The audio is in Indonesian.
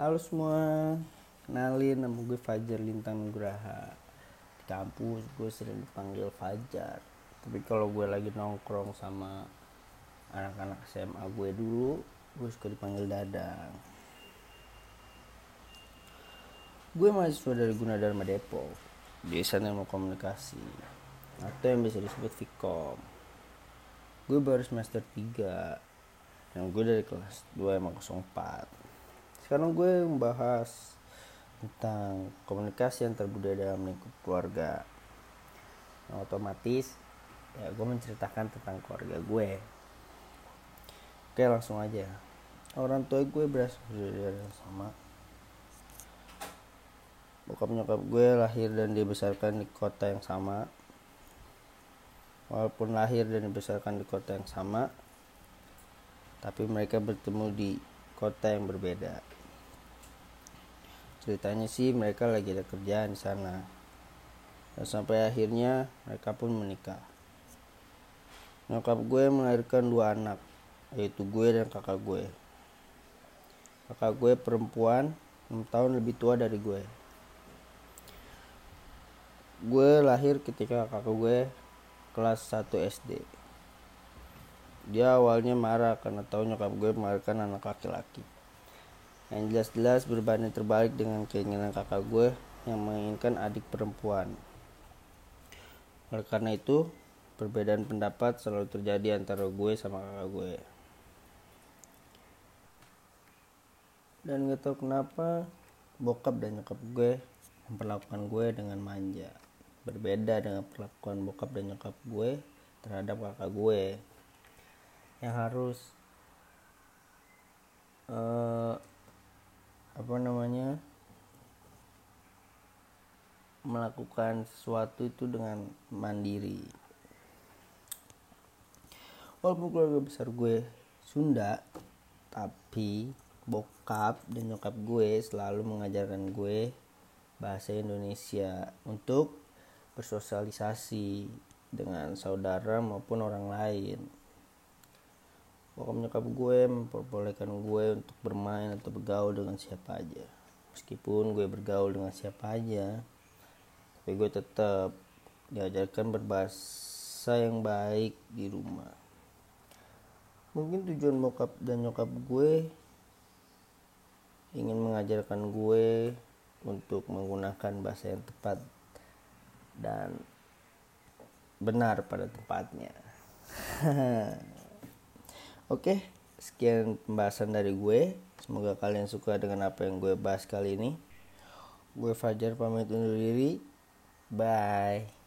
Halo semua, kenalin nama gue Fajar Lintang Nugraha. Di kampus gue sering dipanggil Fajar. Tapi kalau gue lagi nongkrong sama anak-anak SMA gue dulu Gue suka dipanggil Dadang. Gue mahasiswa dari Gunadarma Depok. Biasanya mau komunikasi. Atau yang bisa disebut Vkom. Gue baru semester 3 Dan gue dari kelas 2 emang 04 sekarang gue membahas tentang komunikasi yang terbudaya dalam lingkup keluarga. Nah, otomatis ya gue menceritakan tentang keluarga gue. Oke langsung aja. Orang tua gue berasal dari yang sama bokap nyokap gue lahir dan dibesarkan di kota yang sama. Walaupun lahir dan dibesarkan di kota yang sama tapi mereka bertemu di kota yang berbeda ceritanya sih mereka lagi ada kerjaan di sana. Dan sampai akhirnya mereka pun menikah. Nyokap gue melahirkan dua anak yaitu gue dan kakak gue. Kakak gue perempuan 6 tahun lebih tua dari gue. Gue lahir ketika kakak gue kelas 1 SD dia awalnya marah karena tahu nyokap gue melahirkan anak laki-laki yang jelas-jelas berbanding terbalik dengan keinginan kakak gue yang menginginkan adik perempuan. Oleh karena itu, perbedaan pendapat selalu terjadi antara gue sama kakak gue. Dan gak tau kenapa bokap dan nyokap gue memperlakukan gue dengan manja. Berbeda dengan perlakuan bokap dan nyokap gue terhadap kakak gue yang harus uh, apa namanya melakukan sesuatu itu dengan mandiri. Walaupun keluarga besar gue Sunda tapi bokap dan nyokap gue selalu mengajarkan gue bahasa Indonesia untuk bersosialisasi dengan saudara maupun orang lain bokap nyokap gue memperbolehkan gue untuk bermain atau bergaul dengan siapa aja. Meskipun gue bergaul dengan siapa aja tapi gue tetap diajarkan berbahasa yang baik di rumah. Mungkin tujuan bokap dan nyokap gue ingin mengajarkan gue untuk menggunakan bahasa yang tepat dan benar pada tempatnya Oke, sekian pembahasan dari gue. Semoga kalian suka dengan apa yang gue bahas kali ini. Gue Fajar pamit undur diri. Bye.